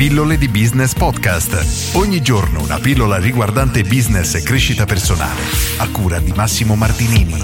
Pillole di Business Podcast. Ogni giorno una pillola riguardante business e crescita personale. A cura di Massimo Martinini.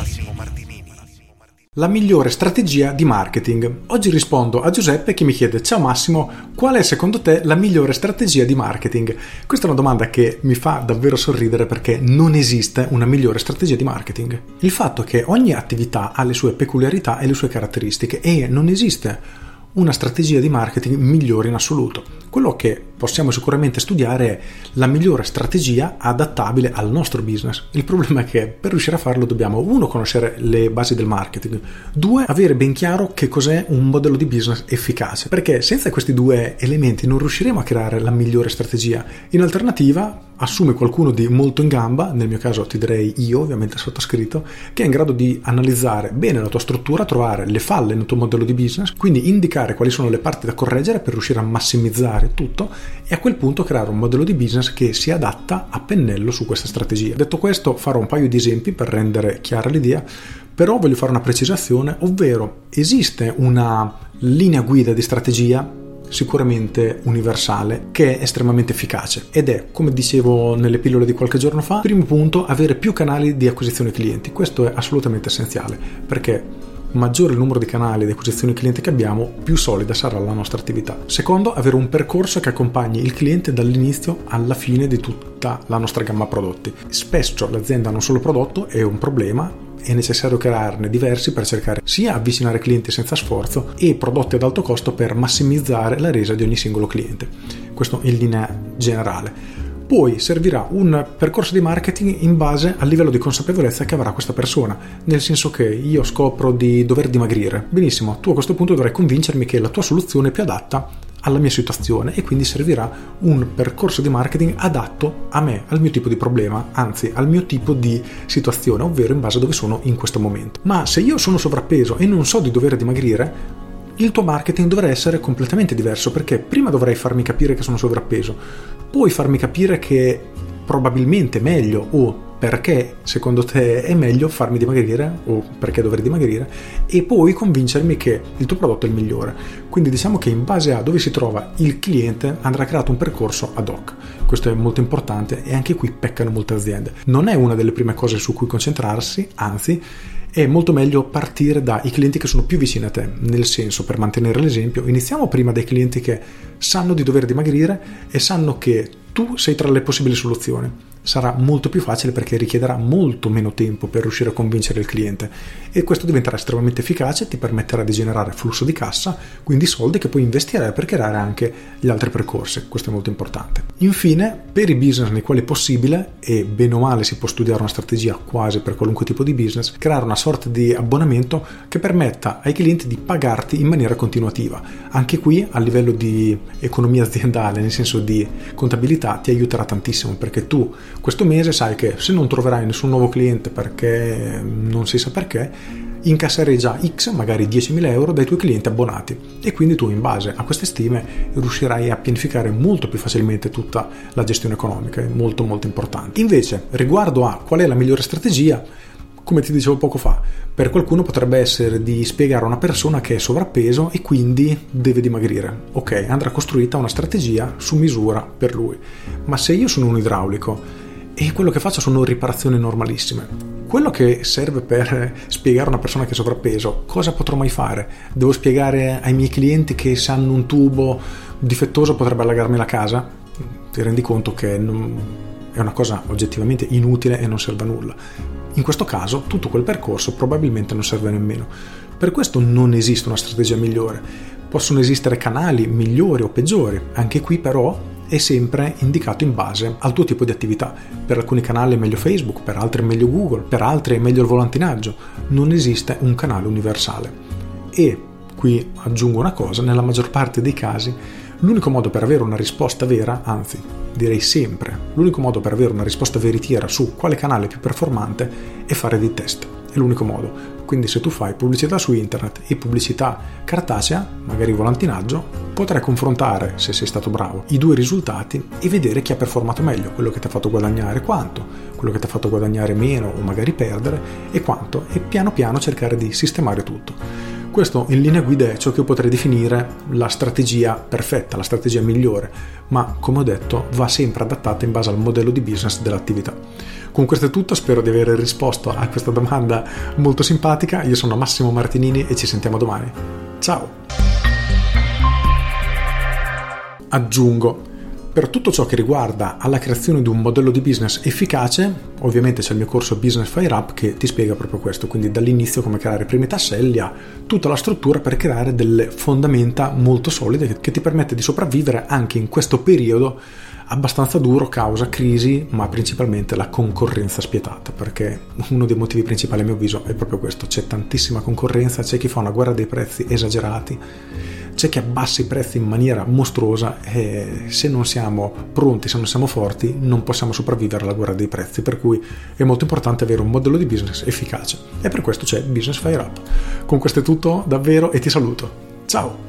La migliore strategia di marketing. Oggi rispondo a Giuseppe che mi chiede: Ciao Massimo, qual è secondo te la migliore strategia di marketing? Questa è una domanda che mi fa davvero sorridere perché non esiste una migliore strategia di marketing. Il fatto è che ogni attività ha le sue peculiarità e le sue caratteristiche e non esiste una strategia di marketing migliore in assoluto. Quello che possiamo sicuramente studiare la migliore strategia adattabile al nostro business. Il problema è che per riuscire a farlo dobbiamo uno conoscere le basi del marketing, due avere ben chiaro che cos'è un modello di business efficace, perché senza questi due elementi non riusciremo a creare la migliore strategia. In alternativa assumi qualcuno di molto in gamba, nel mio caso ti direi io, ovviamente sottoscritto, che è in grado di analizzare bene la tua struttura, trovare le falle nel tuo modello di business, quindi indicare quali sono le parti da correggere per riuscire a massimizzare tutto e a quel punto creare un modello di business che si adatta a pennello su questa strategia. Detto questo, farò un paio di esempi per rendere chiara l'idea, però voglio fare una precisazione, ovvero esiste una linea guida di strategia sicuramente universale che è estremamente efficace ed è come dicevo nelle pillole di qualche giorno fa primo punto avere più canali di acquisizione clienti questo è assolutamente essenziale perché maggiore il numero di canali di acquisizione clienti che abbiamo, più solida sarà la nostra attività. Secondo, avere un percorso che accompagni il cliente dall'inizio alla fine di tutta la nostra gamma prodotti. Spesso l'azienda ha un solo prodotto è un problema, è necessario crearne diversi per cercare sia avvicinare clienti senza sforzo e prodotti ad alto costo per massimizzare la resa di ogni singolo cliente. Questo in linea generale. Poi servirà un percorso di marketing in base al livello di consapevolezza che avrà questa persona, nel senso che io scopro di dover dimagrire. Benissimo, tu a questo punto dovrai convincermi che la tua soluzione è più adatta alla mia situazione e quindi servirà un percorso di marketing adatto a me, al mio tipo di problema, anzi al mio tipo di situazione, ovvero in base a dove sono in questo momento. Ma se io sono sovrappeso e non so di dover dimagrire, il tuo marketing dovrà essere completamente diverso perché prima dovrai farmi capire che sono sovrappeso, poi farmi capire che probabilmente è meglio o perché secondo te è meglio farmi dimagrire o perché dovrei dimagrire e poi convincermi che il tuo prodotto è il migliore. Quindi diciamo che in base a dove si trova il cliente andrà creato un percorso ad hoc. Questo è molto importante e anche qui peccano molte aziende. Non è una delle prime cose su cui concentrarsi, anzi è molto meglio partire dai clienti che sono più vicini a te, nel senso, per mantenere l'esempio, iniziamo prima dai clienti che sanno di dover dimagrire e sanno che tu sei tra le possibili soluzioni. Sarà molto più facile perché richiederà molto meno tempo per riuscire a convincere il cliente. E questo diventerà estremamente efficace, ti permetterà di generare flusso di cassa, quindi soldi che puoi investire per creare anche gli altri percorsi, questo è molto importante. Infine, per i business nei quali è possibile, e bene o male si può studiare una strategia quasi per qualunque tipo di business, creare una sorta di abbonamento che permetta ai clienti di pagarti in maniera continuativa. Anche qui a livello di economia aziendale, nel senso di contabilità, ti aiuterà tantissimo perché tu questo mese sai che se non troverai nessun nuovo cliente perché non si sa perché, incasserai già X, magari 10.000 euro dai tuoi clienti abbonati e quindi tu in base a queste stime riuscirai a pianificare molto più facilmente tutta la gestione economica, è molto molto importante. Invece, riguardo a qual è la migliore strategia, come ti dicevo poco fa, per qualcuno potrebbe essere di spiegare a una persona che è sovrappeso e quindi deve dimagrire. Ok, andrà costruita una strategia su misura per lui. Ma se io sono un idraulico e quello che faccio sono riparazioni normalissime. Quello che serve per spiegare a una persona che è sovrappeso, cosa potrò mai fare? Devo spiegare ai miei clienti che se hanno un tubo difettoso potrebbe allagarmi la casa? Ti rendi conto che non, è una cosa oggettivamente inutile e non serve a nulla. In questo caso tutto quel percorso probabilmente non serve nemmeno. Per questo non esiste una strategia migliore. Possono esistere canali migliori o peggiori, anche qui però è sempre indicato in base al tuo tipo di attività. Per alcuni canali è meglio Facebook, per altri è meglio Google, per altri è meglio il volantinaggio. Non esiste un canale universale. E qui aggiungo una cosa, nella maggior parte dei casi l'unico modo per avere una risposta vera, anzi direi sempre, l'unico modo per avere una risposta veritiera su quale canale è più performante è fare dei test è l'unico modo. Quindi se tu fai pubblicità su internet e pubblicità cartacea, magari volantinaggio, potrai confrontare, se sei stato bravo, i due risultati e vedere chi ha performato meglio, quello che ti ha fatto guadagnare quanto, quello che ti ha fatto guadagnare meno o magari perdere e quanto, e piano piano cercare di sistemare tutto. Questo in linea guida è ciò che potrei definire la strategia perfetta, la strategia migliore, ma come ho detto va sempre adattata in base al modello di business dell'attività. Con questo è tutto, spero di aver risposto a questa domanda molto simpatica. Io sono Massimo Martinini e ci sentiamo domani. Ciao! Aggiungo per tutto ciò che riguarda alla creazione di un modello di business efficace, ovviamente c'è il mio corso Business Fire Up che ti spiega proprio questo, quindi dall'inizio come creare i primi tasselli a tutta la struttura per creare delle fondamenta molto solide che ti permette di sopravvivere anche in questo periodo abbastanza duro causa crisi, ma principalmente la concorrenza spietata, perché uno dei motivi principali a mio avviso è proprio questo, c'è tantissima concorrenza, c'è chi fa una guerra dei prezzi esagerati c'è chi abbassa i prezzi in maniera mostruosa e se non siamo pronti, se non siamo forti, non possiamo sopravvivere alla guerra dei prezzi, per cui è molto importante avere un modello di business efficace e per questo c'è Business Fire Up. Con questo è tutto davvero e ti saluto. Ciao!